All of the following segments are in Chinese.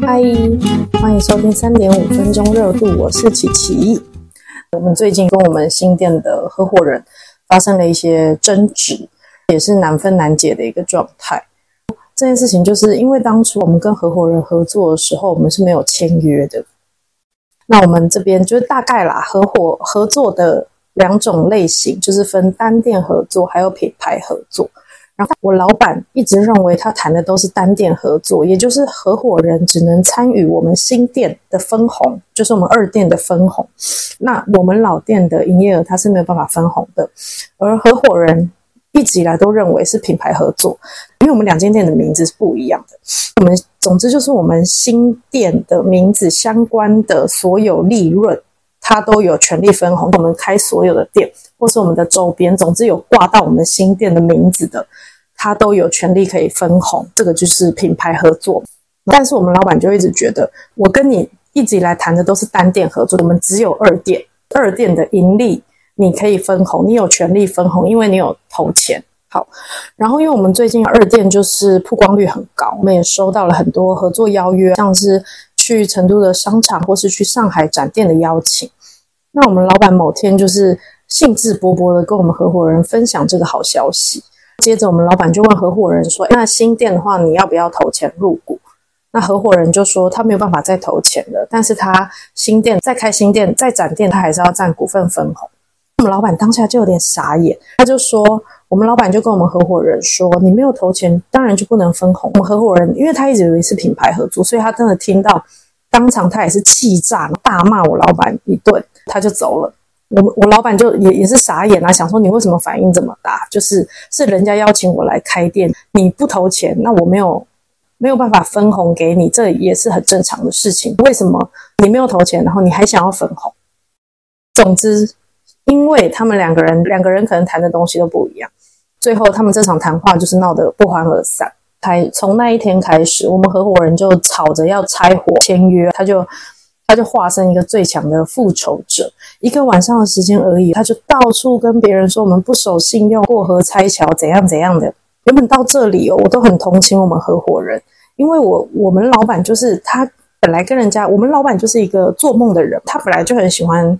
嗨，欢迎收听三点五分钟热度，我是琪琪。我们最近跟我们新店的合伙人发生了一些争执，也是难分难解的一个状态。这件事情就是因为当初我们跟合伙人合作的时候，我们是没有签约的。那我们这边就是大概啦，合伙合作的两种类型，就是分单店合作还有品牌合作。我老板一直认为他谈的都是单店合作，也就是合伙人只能参与我们新店的分红，就是我们二店的分红。那我们老店的营业额他是没有办法分红的。而合伙人一直以来都认为是品牌合作，因为我们两间店的名字是不一样的。我们总之就是我们新店的名字相关的所有利润，他都有权利分红。我们开所有的店。或是我们的周边，总之有挂到我们新店的名字的，他都有权利可以分红。这个就是品牌合作。但是我们老板就一直觉得，我跟你一直以来谈的都是单店合作，我们只有二店，二店的盈利你可以分红，你有权利分红，因为你有投钱。好，然后因为我们最近二店就是曝光率很高，我们也收到了很多合作邀约，像是去成都的商场或是去上海展店的邀请。那我们老板某天就是。兴致勃勃的跟我们合伙人分享这个好消息，接着我们老板就问合伙人说：“那新店的话，你要不要投钱入股？”那合伙人就说他没有办法再投钱了，但是他新店再开新店再展店，他还是要占股份分红。我们老板当下就有点傻眼，他就说：“我们老板就跟我们合伙人说，你没有投钱，当然就不能分红。”我们合伙人因为他一直以为是品牌合作，所以他真的听到当场他也是气炸，大骂我老板一顿，他就走了。我我老板就也也是傻眼啊，想说你为什么反应这么大？就是是人家邀请我来开店，你不投钱，那我没有没有办法分红给你，这也是很正常的事情。为什么你没有投钱，然后你还想要分红？总之，因为他们两个人两个人可能谈的东西都不一样，最后他们这场谈话就是闹得不欢而散。开从那一天开始，我们合伙人就吵着要拆伙签约，他就。他就化身一个最强的复仇者，一个晚上的时间而已，他就到处跟别人说我们不守信用、过河拆桥，怎样怎样的。原本到这里哦，我都很同情我们合伙人，因为我我们老板就是他本来跟人家，我们老板就是一个做梦的人，他本来就很喜欢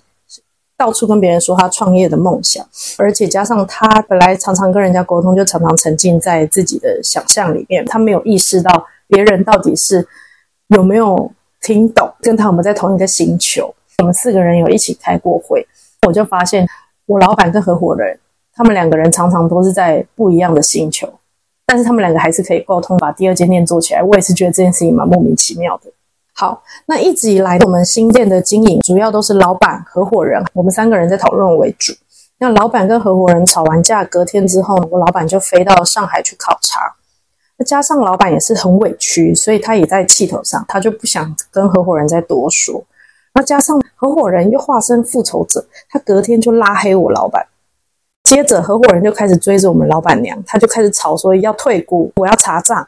到处跟别人说他创业的梦想，而且加上他本来常常跟人家沟通，就常常沉浸在自己的想象里面，他没有意识到别人到底是有没有。听懂，跟他我们在同一个星球，我们四个人有一起开过会，我就发现我老板跟合伙人，他们两个人常常都是在不一样的星球，但是他们两个还是可以沟通，把第二间店做起来。我也是觉得这件事情蛮莫名其妙的。好，那一直以来我们新店的经营主要都是老板、合伙人，我们三个人在讨论为主。那老板跟合伙人吵完架，隔天之后，我老板就飞到上海去考察。加上老板也是很委屈，所以他也在气头上，他就不想跟合伙人再多说。那加上合伙人又化身复仇者，他隔天就拉黑我老板。接着合伙人就开始追着我们老板娘，他就开始吵说要退股，我要查账，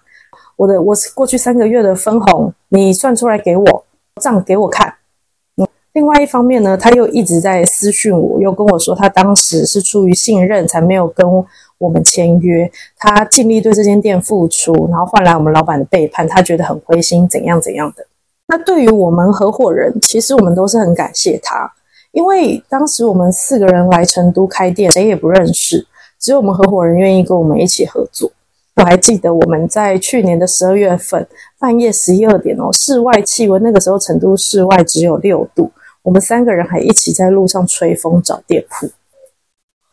我的我过去三个月的分红你算出来给我，账给我看。另外一方面呢，他又一直在私讯我，又跟我说他当时是出于信任才没有跟。我们签约，他尽力对这间店付出，然后换来我们老板的背叛，他觉得很灰心，怎样怎样的。那对于我们合伙人，其实我们都是很感谢他，因为当时我们四个人来成都开店，谁也不认识，只有我们合伙人愿意跟我们一起合作。我还记得我们在去年的十二月份半夜十一二点哦，室外气温那个时候成都室外只有六度，我们三个人还一起在路上吹风找店铺。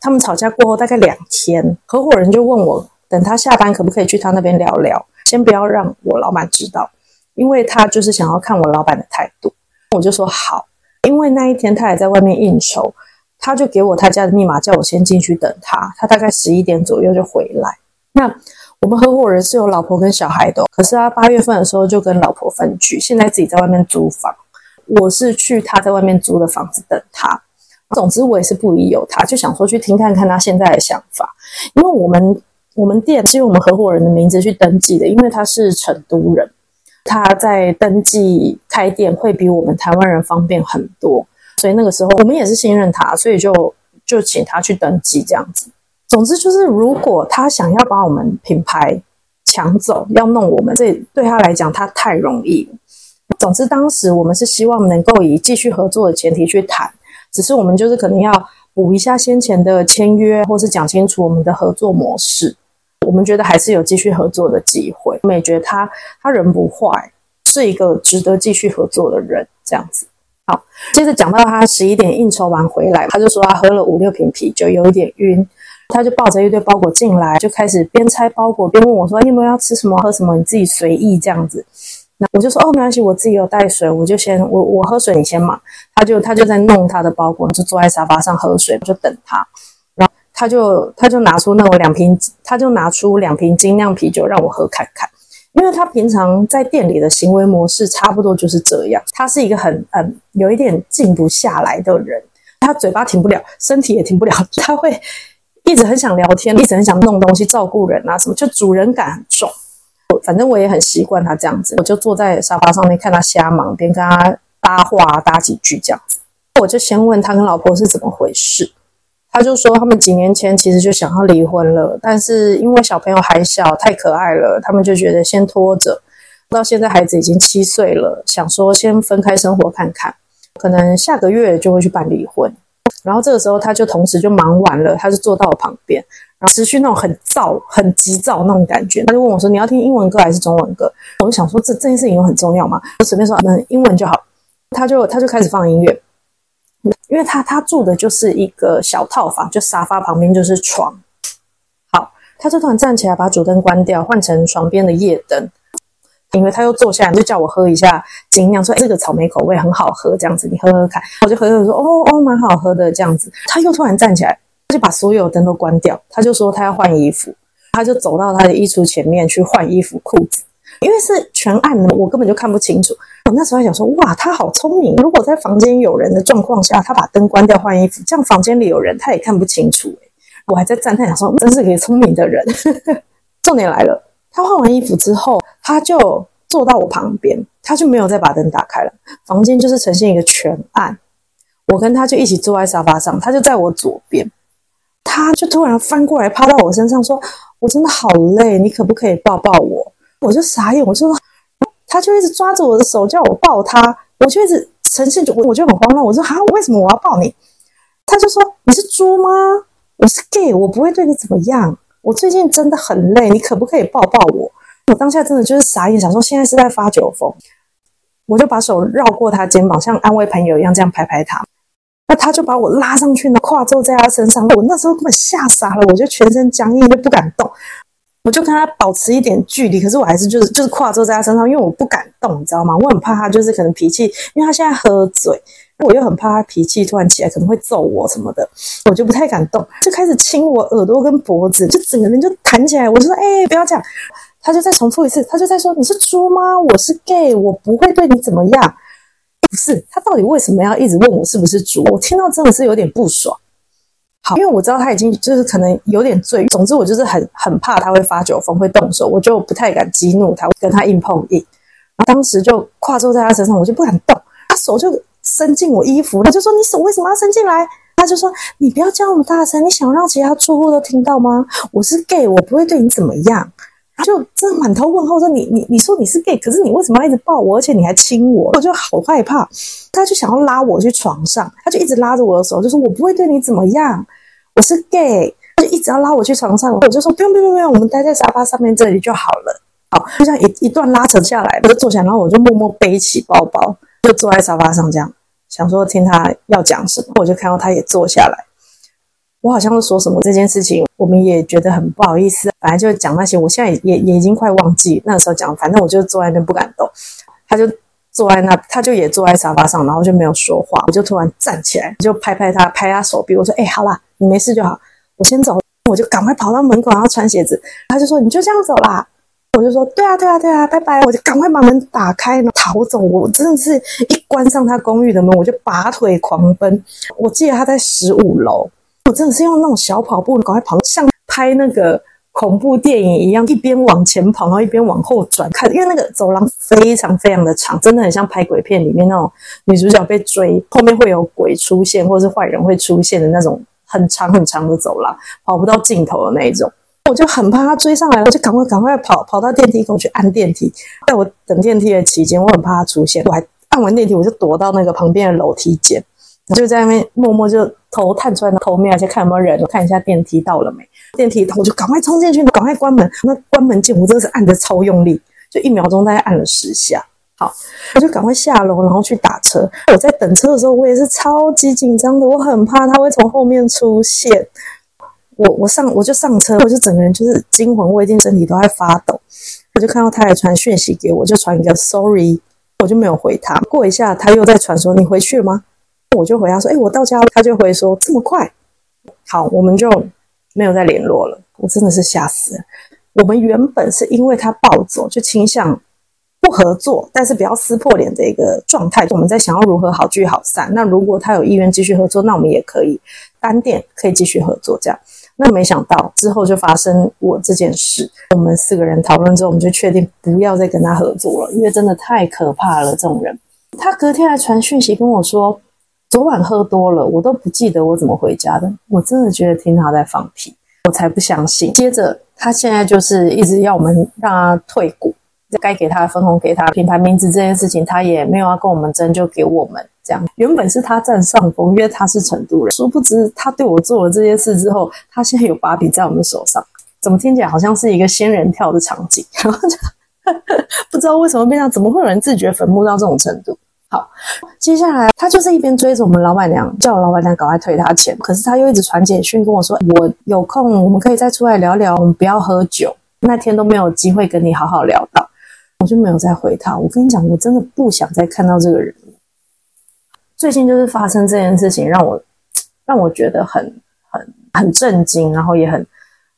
他们吵架过后大概两天，合伙人就问我，等他下班可不可以去他那边聊聊，先不要让我老板知道，因为他就是想要看我老板的态度。我就说好，因为那一天他也在外面应酬，他就给我他家的密码，叫我先进去等他。他大概十一点左右就回来。那我们合伙人是有老婆跟小孩的，可是他八月份的时候就跟老婆分居，现在自己在外面租房。我是去他在外面租的房子等他。总之，我也是不疑有他，就想说去听看看他现在的想法。因为我们我们店是用我们合伙人的名字去登记的，因为他是成都人，他在登记开店会比我们台湾人方便很多。所以那个时候我们也是信任他，所以就就请他去登记这样子。总之就是，如果他想要把我们品牌抢走，要弄我们，这对他来讲他太容易。总之，当时我们是希望能够以继续合作的前提去谈，只是我们就是可能要补一下先前的签约，或是讲清楚我们的合作模式。我们觉得还是有继续合作的机会。我们也觉得他他人不坏，是一个值得继续合作的人。这样子，好，接着讲到他十一点应酬完回来，他就说他喝了五六瓶啤酒，有一点晕，他就抱着一堆包裹进来，就开始边拆包裹边问我说：“你有没有要吃什么喝什么？你自己随意这样子。”那我就说：“哦，没关系，我自己有带水，我就先我我喝水，你先忙。”他就他就在弄他的包裹，就坐在沙发上喝水，就等他。然后他就他就拿出那种两瓶，他就拿出两瓶精酿啤酒让我喝看看。因为他平常在店里的行为模式差不多就是这样，他是一个很嗯有一点静不下来的人，他嘴巴停不了，身体也停不了，他会一直很想聊天，一直很想弄东西、照顾人啊什么，就主人感很重。反正我也很习惯他这样子，我就坐在沙发上面看他瞎忙，边跟他搭话搭几句这样子。我就先问他跟老婆是怎么回事。他就说，他们几年前其实就想要离婚了，但是因为小朋友还小，太可爱了，他们就觉得先拖着。到现在孩子已经七岁了，想说先分开生活看看，可能下个月就会去办离婚。然后这个时候他就同时就忙完了，他就坐到我旁边，然后持续那种很躁、很急躁那种感觉。他就问我说：“你要听英文歌还是中文歌？”我就想说这这件事情有很重要吗？我随便说，嗯，英文就好。他就他就开始放音乐。因为他他住的就是一个小套房，就沙发旁边就是床。好，他就突然站起来，把主灯关掉，换成床边的夜灯。因为他又坐下来，就叫我喝一下精酿，说这个草莓口味很好喝，这样子你喝喝看。我就喝喝说哦哦，蛮好喝的这样子。他又突然站起来，他就把所有灯都关掉，他就说他要换衣服，他就走到他的衣橱前面去换衣服裤子。因为是全暗的，我根本就看不清楚。我那时候还想说，哇，他好聪明！如果在房间有人的状况下，他把灯关掉换衣服，这样房间里有人他也看不清楚。我还在赞叹，想说真是个聪明的人。重点来了，他换完衣服之后，他就坐到我旁边，他就没有再把灯打开了。房间就是呈现一个全暗。我跟他就一起坐在沙发上，他就在我左边，他就突然翻过来趴到我身上，说：“我真的好累，你可不可以抱抱我？”我就傻眼，我就说，他就一直抓着我的手叫我抱他，我就一直呈现就我我就很慌乱，我说哈，为什么我要抱你？他就说你是猪吗？我是 gay，我不会对你怎么样。我最近真的很累，你可不可以抱抱我？我当下真的就是傻眼，想说现在是在发酒疯，我就把手绕过他肩膀，像安慰朋友一样这样拍拍他。那他就把我拉上去呢，跨坐在他身上，我那时候根本吓傻了，我就全身僵硬，就不敢动。我就跟他保持一点距离，可是我还是就是就是跨坐在他身上，因为我不敢动，你知道吗？我很怕他就是可能脾气，因为他现在喝醉，我又很怕他脾气突然起来可能会揍我什么的，我就不太敢动，就开始亲我耳朵跟脖子，就整个人就弹起来。我就说：“哎，不要这样。”他就再重复一次，他就在说：“你是猪吗？我是 gay，我不会对你怎么样。”不是，他到底为什么要一直问我是不是猪？我听到真的是有点不爽。好，因为我知道他已经就是可能有点醉。总之，我就是很很怕他会发酒疯，会动手，我就不太敢激怒他，跟他硬碰硬。然后当时就跨坐在他身上，我就不敢动，他手就伸进我衣服，他就说：“你手为什么要伸进来？”他就说：“你不要叫那么大声，你想让其他住户都听到吗？我是 gay，我不会对你怎么样。”就真的满头问号说：“你你你说你是 gay，可是你为什么要一直抱我，而且你还亲我？”我就好害怕。他就想要拉我去床上，他就一直拉着我的手，就说我不会对你怎么样，我是 gay，他就一直要拉我去床上。我就说不用不用不用，我们待在沙发上面这里就好了。好，就像一一段拉扯下来，我就坐下，然后我就默默背起包包，就坐在沙发上这样，想说听他要讲什么。我就看到他也坐下来。我好像是说什么这件事情，我们也觉得很不好意思。反正就讲那些，我现在也也已经快忘记那时候讲。反正我就坐在那不敢动，他就坐在那，他就也坐在沙发上，然后就没有说话。我就突然站起来，就拍拍他，拍他手臂，我说：“哎，好啦，你没事就好，我先走。”我就赶快跑到门口，然后穿鞋子。他就说：“你就这样走啦。”我就说：“对啊，对啊，对啊，拜拜。”我就赶快把门打开，然后逃走。我真的是一关上他公寓的门，我就拔腿狂奔。我记得他在十五楼。我真的是用那种小跑步，赶快跑，像拍那个恐怖电影一样，一边往前跑，然后一边往后转看，因为那个走廊非常非常的长，真的很像拍鬼片里面那种女主角被追，后面会有鬼出现，或者是坏人会出现的那种很长很长的走廊，跑不到尽头的那一种。我就很怕他追上来，我就赶快赶快跑跑到电梯口去按电梯。在我等电梯的期间，我很怕他出现，我还按完电梯，我就躲到那个旁边的楼梯间，就在那边默默就头探出来头面，而且看有没有人，我看一下电梯到了没。电梯，我就赶快冲进去，赶快关门。那关门键我真的是按的超用力，就一秒钟大概按了十下。好，我就赶快下楼，然后去打车。我在等车的时候，我也是超级紧张的，我很怕他会从后面出现。我我上我就上车，我就整个人就是惊魂未定，身体都在发抖。我就看到他还传讯息给我，就传一个 sorry，我就没有回他。过一下，他又在传说你回去了吗？我就回他说，哎，我到家了。他就回说这么快？好，我们就没有再联络了。我真的是吓死了。我们原本是因为他暴走，就倾向。不合作，但是不要撕破脸的一个状态。我们在想要如何好聚好散。那如果他有意愿继续合作，那我们也可以单店可以继续合作。这样，那没想到之后就发生我这件事。我们四个人讨论之后，我们就确定不要再跟他合作了，因为真的太可怕了。这种人，他隔天还传讯息跟我说，昨晚喝多了，我都不记得我怎么回家的。我真的觉得听他在放屁，我才不相信。接着他现在就是一直要我们让他退股。该给他分红给他，品牌名字这件事情他也没有要跟我们争，就给我们这样。原本是他占上风，因为他是成都人，殊不知他对我做了这件事之后，他现在有把柄在我们手上。怎么听起来好像是一个仙人跳的场景？然后就不知道为什么变成怎么会有人自掘坟墓到这种程度？好，接下来他就是一边追着我们老板娘，叫我老板娘赶快退他钱，可是他又一直传简讯跟我说：“我有空，我们可以再出来聊聊，我们不要喝酒。”那天都没有机会跟你好好聊到。我就没有再回他。我跟你讲，我真的不想再看到这个人。最近就是发生这件事情，让我让我觉得很很很震惊，然后也很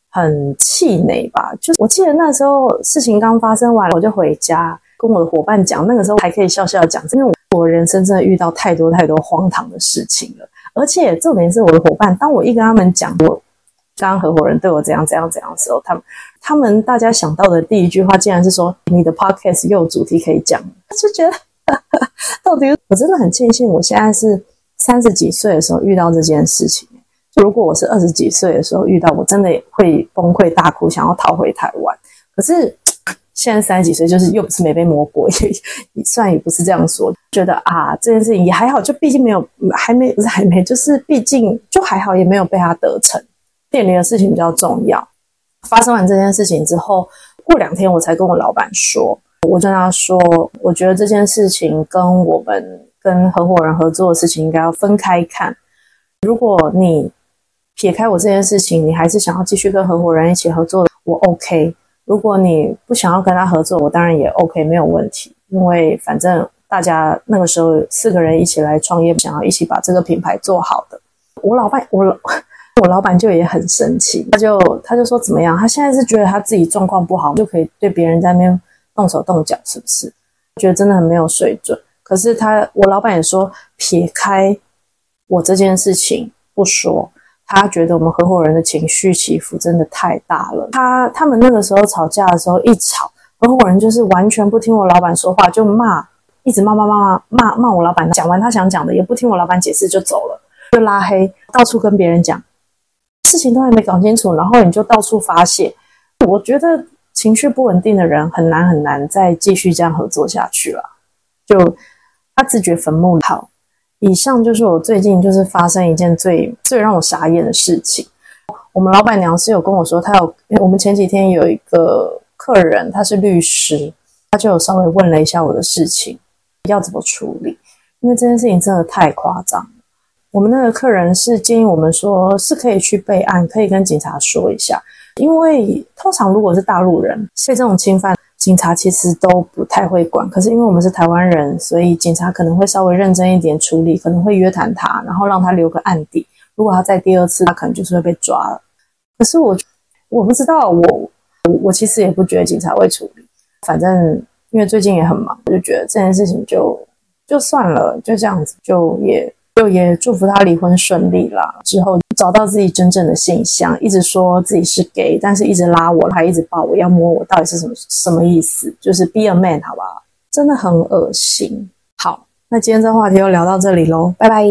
很气馁吧。就是我记得那时候事情刚发生完，我就回家跟我的伙伴讲，那个时候还可以笑笑讲，因为我人生真的遇到太多太多荒唐的事情了。而且重点是我的伙伴，当我一跟他们讲我刚刚合伙人对我怎样怎样怎样的时候，他们。他们大家想到的第一句话，竟然是说你的 podcast 又有主题可以讲，就觉得到底我真的很庆幸，我现在是三十几岁的时候遇到这件事情。如果我是二十几岁的时候遇到，我真的会崩溃大哭，想要逃回台湾。可是 现在三十几岁，就是又不是没被摸过，也算也不是这样说，觉得啊这件事情也还好，就毕竟没有还没不是还没，就是毕竟就还好，也没有被他得逞。店里的事情比较重要。发生完这件事情之后，过两天我才跟我老板说，我跟他说，我觉得这件事情跟我们跟合伙人合作的事情应该要分开看。如果你撇开我这件事情，你还是想要继续跟合伙人一起合作，我 OK。如果你不想要跟他合作，我当然也 OK，没有问题。因为反正大家那个时候四个人一起来创业，想要一起把这个品牌做好的。我老板，我老。我老板就也很生气，他就他就说怎么样？他现在是觉得他自己状况不好，就可以对别人在那边动手动脚，是不是？觉得真的很没有水准。可是他，我老板也说，撇开我这件事情不说，他觉得我们合伙人的情绪起伏真的太大了。他他们那个时候吵架的时候一吵，合伙人就是完全不听我老板说话，就骂，一直骂骂骂骂骂骂我老板。讲完他想讲的，也不听我老板解释就走了，就拉黑，到处跟别人讲。事情都还没搞清楚，然后你就到处发泄，我觉得情绪不稳定的人很难很难再继续这样合作下去了。就他自掘坟墓。好，以上就是我最近就是发生一件最最让我傻眼的事情。我们老板娘是有跟我说，她有我们前几天有一个客人，他是律师，他就有稍微问了一下我的事情要怎么处理，因为这件事情真的太夸张。我们那个客人是建议我们说，是可以去备案，可以跟警察说一下。因为通常如果是大陆人被这种侵犯，警察其实都不太会管。可是因为我们是台湾人，所以警察可能会稍微认真一点处理，可能会约谈他，然后让他留个案底。如果他再第二次，他可能就是会被抓了。可是我我不知道，我我其实也不觉得警察会处理。反正因为最近也很忙，我就觉得这件事情就就算了，就这样子，就也。就也祝福他离婚顺利啦，之后找到自己真正的形象。一直说自己是 gay，但是一直拉我，还一直抱我，要摸我，到底是什么什么意思？就是 be a man，好不好？真的很恶心。好，那今天这话题就聊到这里喽，拜拜。